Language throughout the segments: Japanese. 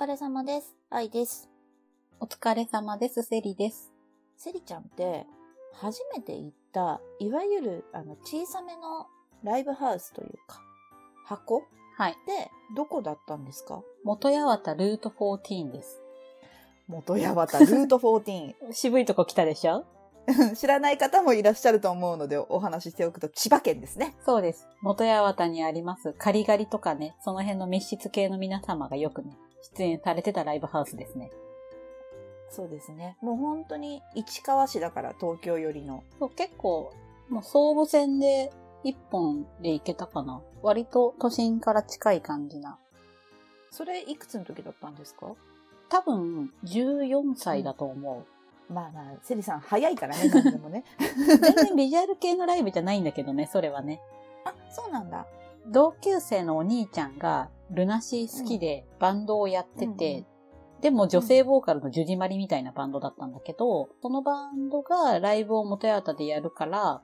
疲れ様です。愛です。お疲れ様です、セリです。セリちゃんって、初めて行った、いわゆる、あの、小さめのライブハウスというか、箱はい。で、どこだったんですか？元八幡ルート14です。元八幡ルート14。渋いとこ来たでしょ？知らない方もいらっしゃると思うのでお話ししておくと、千葉県ですね。そうです。元八幡にあります、カリガリとかね、その辺の密室系の皆様がよくね、出演されてたライブハウスですね。そうですね。もう本当に市川市だから東京寄りの。そう、結構、もう総武線で一本で行けたかな。割と都心から近い感じな。それいくつの時だったんですか？多分、14歳だと思う。まあまあ、セリさん早いからね、何でもね。全然ビジュアル系のライブじゃないんだけどね、それはね。あ、そうなんだ。同級生のお兄ちゃんがルナシー好きでバンドをやってて、でも女性ボーカルのジュディマリみたいなバンドだったんだけど、そのバンドがライブを元八幡でやるから、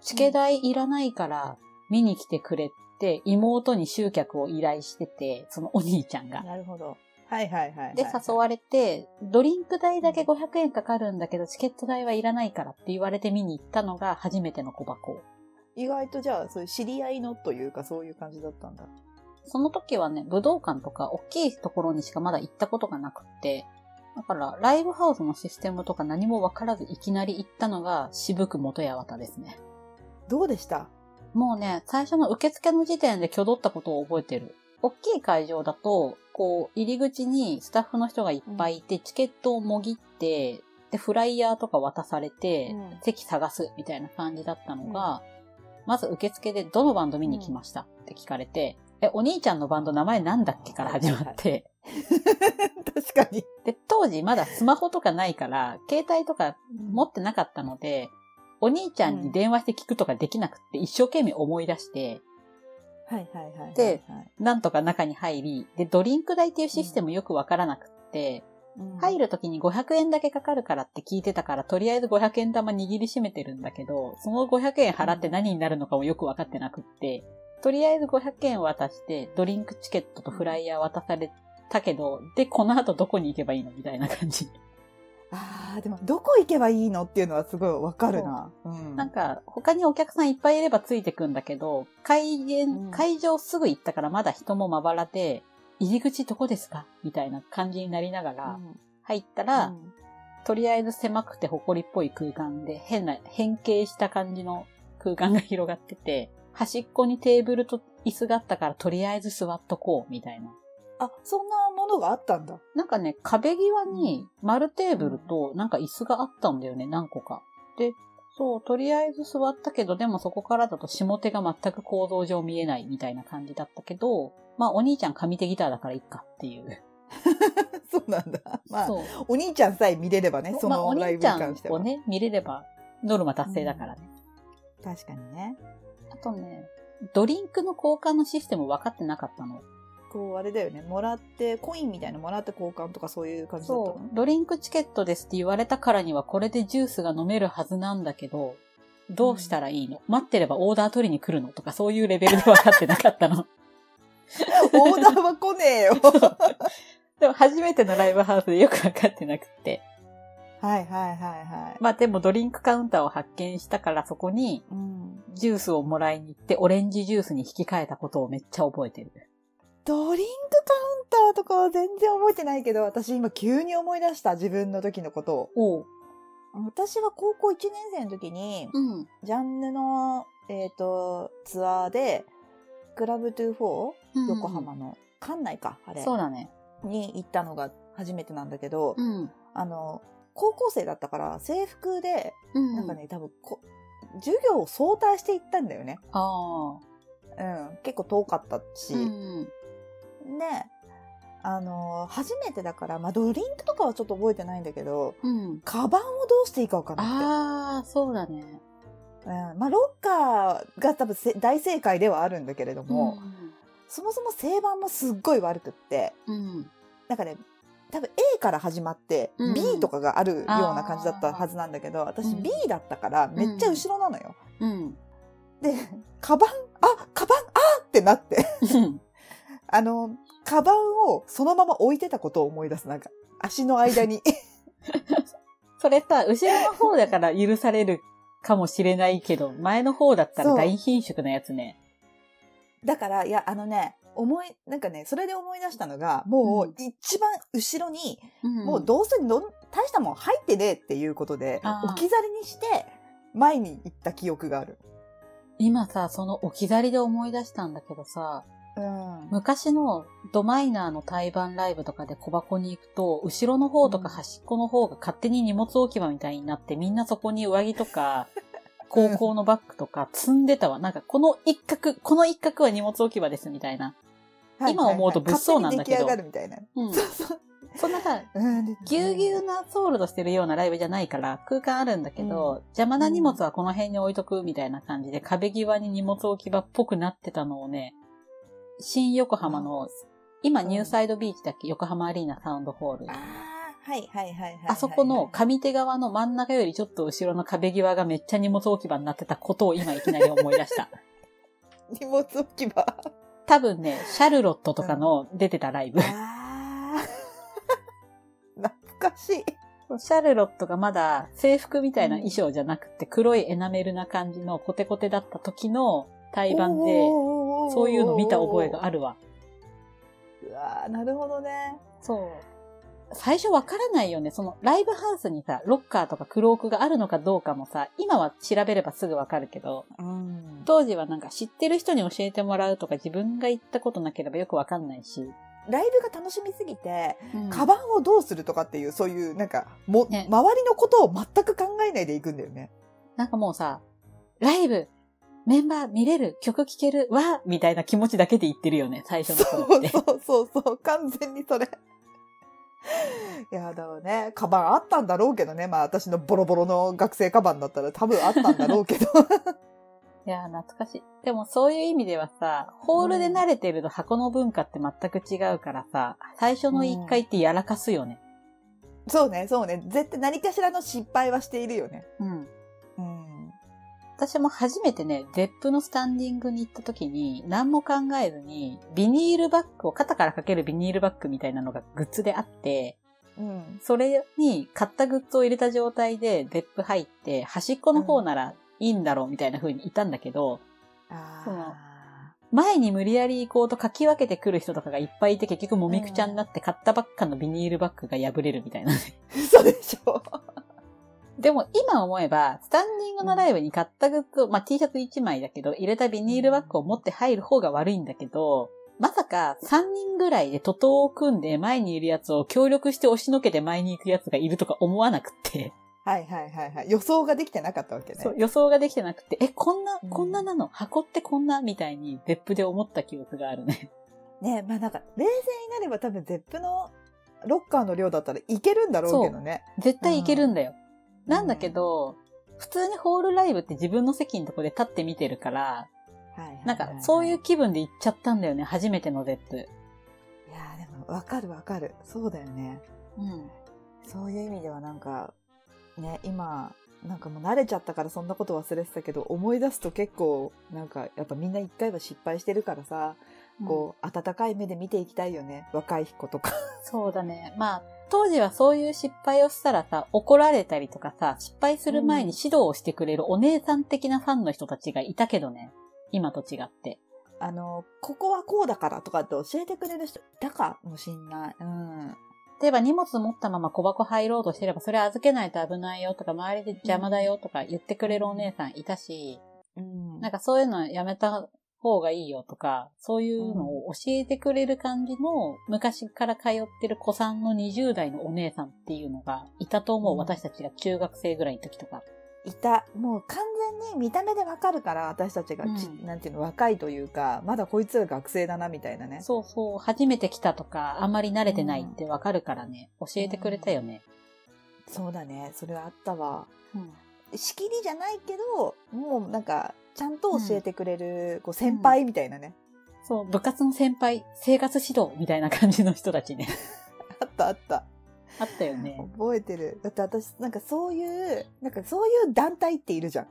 チケ代いらないから見に来てくれって妹に集客を依頼してて、そのお兄ちゃんが。なるほど。はいはいはい、はい。で、誘われて、ドリンク代だけ500円かかるんだけど、チケット代はいらないからって言われて見に行ったのが初めての小箱。意外とじゃあ、そういう知り合いのというか、そういう感じだったんだ。その時はね、武道館とか大きいところにしかまだ行ったことがなくって、だからライブハウスのシステムとか何もわからずいきなり行ったのが渋く元八幡ですね。どうでした？もうね、最初の受付の時点で挙動ったことを覚えてる。大きい会場だと、こう、入り口にスタッフの人がいっぱいいて、チケットをもぎって、で、フライヤーとか渡されて、うん席探すみたいな感じだったのが、まず受付でどのバンド見に来ましたって聞かれて、え、お兄ちゃんのバンド名前なんだっけから始まって、確かに。で、当時まだスマホとかないから、携帯とか持ってなかったので、お兄ちゃんに電話して聞くとかできなくって、一生懸命思い出して、はいはいはいはい。ではい。なんとか中に入り、で、ドリンク代っていうシステムよくわからなくって、うん。入る時に500円だけかかるからって聞いてたから、とりあえず500円玉握りしめてるんだけど、その500円払って何になるのかもよくわかってなくって、とりあえず500円渡して、ドリンクチケットとフライヤー渡されたけど、で、この後どこに行けばいいのみたいな感じ。ああ、でも、どこ行けばいいのっていうのはすごいわかるな。うん。なんか、他にお客さんいっぱいいればついてくんだけど、会うん演、会場すぐ行ったからまだ人もまばらで、入り口どこですかみたいな感じになりながら、うん入ったら、うんとりあえず狭くて埃っぽい空間で、変な、変形した感じの空間が広がってて、端っこにテーブルと椅子があったからとりあえず座っとこう、みたいな。あ、そんなものがあったんだ。なんかね、壁際に丸テーブルとなんか椅子があったんだよね、何個か。で、そう、とりあえず座ったけど、でもそこからだと下手が全く構造上見えないみたいな感じだったけど、まあお兄ちゃん上手ギターだからいいかっていう。そうなんだ。まあ。お兄ちゃんさえ見れればね、そまあおのライブ兄ちゃんに関しては。をね、見れればノルマ達成だからね。確かにね。あとね、ドリンクの交換のシステム分かってなかったの。こう、あれだよね。もらって、コインみたいなのもらって交換とかそういう感じだったの？そう。ドリンクチケットですって言われたからにはこれでジュースが飲めるはずなんだけど、どうしたらいいの、待ってればオーダー取りに来るのとかそういうレベルで分かってなかったの。オーダーは来ねえよ。でも初めてのライブハウスでよく分かってなくて。はいはいはいはい。まあでもドリンクカウンターを発見したからそこにうん。ジュースをもらいに行ってオレンジジュースに引き換えたことをめっちゃ覚えてる。ドリンクカウンターとかは全然覚えてないけど、私今急に思い出した自分の時のことを。私は高校1年生の時に、うん。ジャンヌの、えっ、と、ツアーで、クラブ24、横浜の、館内か、あれ、そうだね。に行ったのが初めてなんだけど、うん。あの、高校生だったから制服で、うん。なんかね、多分こ、授業を早退して行ったんだよね。ああ。うん。結構遠かったし。うん。で、あの、初めてだから、まあ、ドリンクとかはちょっと覚えてないんだけど、うん。カバンをどうしていいかわかんなああ、そうだね。くて。うん。まあ、ロッカーが多分せ大正解ではあるんだけれども、そもそも正版もすっごい悪くって、うん。なんかね、多分 A から始まってうん B とかがあるような感じだったはずなんだけど、私うん B だったからめっちゃ後ろなのよ。うん。で、カバン、あ、カバン、あってなって。あの、カバンをそのまま置いてたことを思い出す。なんか、足の間に。それさ、後ろの方だから許されるかもしれないけど、前の方だったら大貧縮なやつね。だから、いや、あのね、思い、なんかね、それで思い出したのが、もう一番後ろに、もうどうせ大したもん入ってねえっていうことで置き去りにして、前に行った記憶がある。今さ、その置き去りで思い出したんだけどさ、うん。昔のドマイナーの対バンライブとかで小箱に行くと、後ろの方とか端っこの方が勝手に荷物置き場みたいになって、みんなそこに上着とか、高校のバッグとか積んでたわ。なんかこの一角、この一角は荷物置き場ですみたいな。今思うと物騒なんだけど勝手に出来上がるみたいな。うん。そうそう。そんなさ、うんぎゅうぎゅうなソールドしてるようなライブじゃないから空間あるんだけど、うん邪魔な荷物はこの辺に置いとくみたいな感じで壁際に荷物置き場っぽくなってたのをね、新横浜の、今ニューサイドビーチだっけ？横浜アリーナサウンドホールあ。あ、はいはいはいはいはい。あそこの上手側の真ん中よりちょっと後ろの壁際がめっちゃ荷物置き場になってたことを今いきなり思い出した。荷物置き場。多分ね、シャルロットとかの出てたライブ。ああ。懐かしい。シャルロットがまだ制服みたいな衣装じゃなくて黒いエナメルな感じのコテコテだった時の対バンで、そそういうの見た覚えがあるわ。うわーなるほどね。そう。最初わからないよね。そのライブハウスにさ、ロッカーとかクロークがあるのかどうかもさ、今は調べればすぐわかるけど、うん。当時はなんか知ってる人に教えてもらうとか自分が行ったことなければよくわかんないし。ライブが楽しみすぎて、うんカバンをどうするとかっていう、そういう、なんか、も、ね周りのことを全く考えないでいくんだよね。なんかもうさ、ライブ、メンバー見れる、曲聴ける、わみたいな気持ちだけで言ってるよね、最初のそう頃って。そうそうそう、完全にそれ。いや、だからね、カバンあったんだろうけどね。まあ私のボロボロの学生カバンだったら多分あったんだろうけど。いやー、懐かしい。でもそういう意味ではさ、ホールで慣れてると箱の文化って全く違うからさ、最初の一回ってやらかすよね。そうね、そうね。絶対何かしらの失敗はしているよね。うん。うん。私も初めてね、ゼップのスタンディングに行った時に、何も考えずに、ビニールバッグを肩からかけるビニールバッグみたいなのがグッズであって、うん。それに買ったグッズを入れた状態でゼップ入って、端っこの方ならいいんだろうみたいな風にいたんだけど、そのあ前に無理やり行こうとかき分けてくる人とかがいっぱいいて結局もみくちゃになって買ったばっかのビニールバッグが破れるみたいなね。ー嘘でしょ。でも今思えば、スタンディングのライブに買ったグッズを、まあ、T シャツ1枚だけど、入れたビニールバッグを持って入る方が悪いんだけど、まさか3人ぐらいで徒党を組んで前にいるやつを協力して押しのけて前に行くやつがいるとか思わなくって、はいはいはいはい。予想ができてなかったわけね。そう予想ができてなくて、え、こんなうん、こんななの？箱ってこんな？みたいに、ゼップで思った記憶があるね。ねまあなんか、冷静になれば多分ゼップのロッカーの量だったらいけるんだろうけどね。絶対いけるんだよ。うんなんだけど、普通にホールライブって自分の席のとこで立って見てるから、なんかそういう気分で行っちゃったんだよね、初めてのゼップ。いやーでもわかるわかる。そうだよね。うん。そういう意味ではなんか、ね、今、なんかもう慣れちゃったからそんなこと忘れてたけど、思い出すと結構、なんかやっぱみんな一回は失敗してるからさ、こう、温かい目で見ていきたいよね。若い子とか。そうだね。まあ、当時はそういう失敗をしたらさ、怒られたりとかさ、失敗する前に指導をしてくれるお姉さん的なファンの人たちがいたけどね。今と違って。あの、ここはこうだからとかって教えてくれる人いたかもしんない。うん。例えば荷物持ったまま小箱入ろうとしてれば、それ預けないと危ないよとか、周りで邪魔だよとか言ってくれるお姉さんいたし、うん。なんかそういうのやめた方がいいよとか、そういうのを教えてくれる感じの、昔から通ってる子さんの20代のお姉さんっていうのがいたと思う。うん私たちが中学生ぐらいの時とか。いた。もう完全に見た目でわかるから、私たちがち、うんなんていうの、若いというか、まだこいつら学生だな、みたいなね。そうそう、初めて来たとか、あんまり慣れてないってわかるからね、教えてくれたよね。そうだね。それはあったわ。うん。仕切りじゃないけど、もうなんか、ちゃんと教えてくれる、こう先輩みたいなね。そう、部活の先輩、生活指導みたいな感じの人たちね。あったあった。あったよね。覚えてる。だって私、なんかそういう、なんかそういう団体っているじゃん。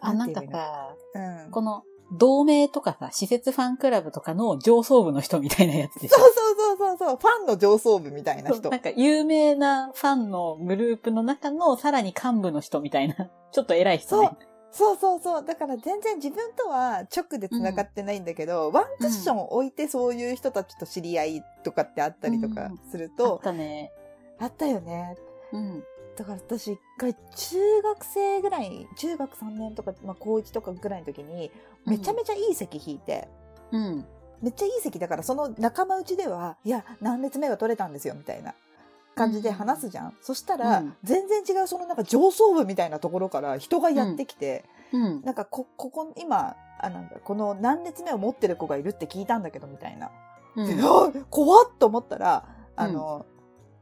あ、なんかさ、うん。この同盟とかさ、施設ファンクラブとかの上層部の人みたいなやつでしょ？そうそうそうそうそう、ファンの上層部みたいな人なん。か有名なファンのグループの中のさらに幹部の人みたいな、ちょっと偉い人ね。そうそうそう。だから全然自分とは直で繋がってないんだけど、ワンクッション置いてそういう人たちと知り合いとかってあったりとかするあとっ、たね。あったよね。うん。だから私一回中学生ぐらい、中学3年とか、まあ高1とかぐらいの時に、めちゃめちゃいい席引いて、うん。めっちゃいい席だからその仲間内では、いや、何列目が取れたんですよ、みたいな感じで話すじゃん。そしたら、うん全然違うそのなんか上層部みたいなところから人がやってきて、うん。なんかこ、ここ、今、あ、なんだ、この何列目を持ってる子がいるって聞いたんだけど、みたいな。うん。怖っと思ったら、あの、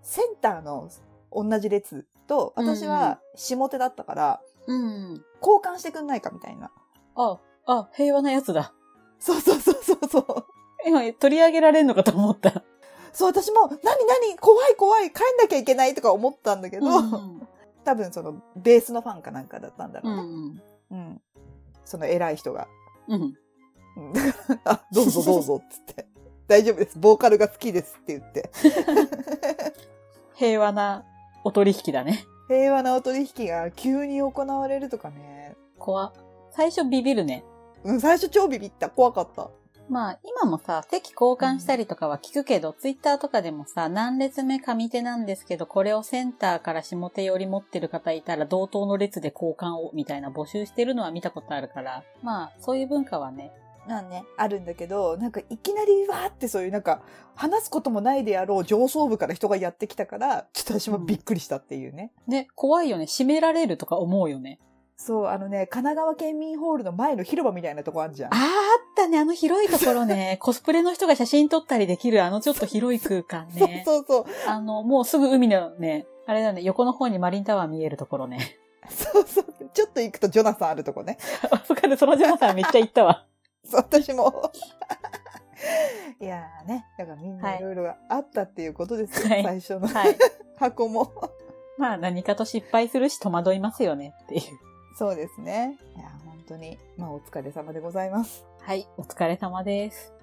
センターの同じ列と、私は下手だったから、うん。交換してくんないかみたいな。あ、あ、平和なやつだ。そうそうそうそうそう。今、取り上げられるのかと思った。そう、私も、何何怖い怖い帰んなきゃいけないとか思ったんだけど、うん。多分その、ベースのファンかなんかだったんだろううね。ん。うん。その偉い人が。うん。あ、どうぞどうぞ、つって。大丈夫です。ボーカルが好きですって言って。平和なお取引だね。平和なお取引が急に行われるとかね。怖。最初ビビるね。うん、最初超ビビった。怖かった。まあ、今もさ、席交換したりとかは聞くけど、ツイッターとかでもさ、何列目上手なんですけど、これをセンターから下手寄り持ってる方いたら、同等の列で交換を、みたいな募集してるのは見たことあるから、まあ、そういう文化はね、なんね、あるんだけど、なんかいきなりわーってそういうなんか、話すこともないであろう上層部から人がやってきたから、ちょっと私もびっくりしたっていうね。ね、怖いよね。閉められるとか思うよね。そう、あのね、神奈川県民ホールの前の広場みたいなとこあるじゃんあ。ー、あったね。あの広いところね。コスプレの人が写真撮ったりできる、あのちょっと広い空間ね。そうそうあの、もうすぐ海のね、あれだね、横の方にマリンタワー見えるところね。そう。そうそう。ちょっと行くとジョナサンあるとこね。あそこでそのジョナさんめっちゃ行ったわ。そう、私も。いやーね、だからみんなはいいろいろあったっていうことですよ、はい最初のはい。箱も。まあ何かと失敗するし戸惑いますよねっていう。そうですね。いや、本当に、まあお疲れ様でございます。はい、お疲れ様です。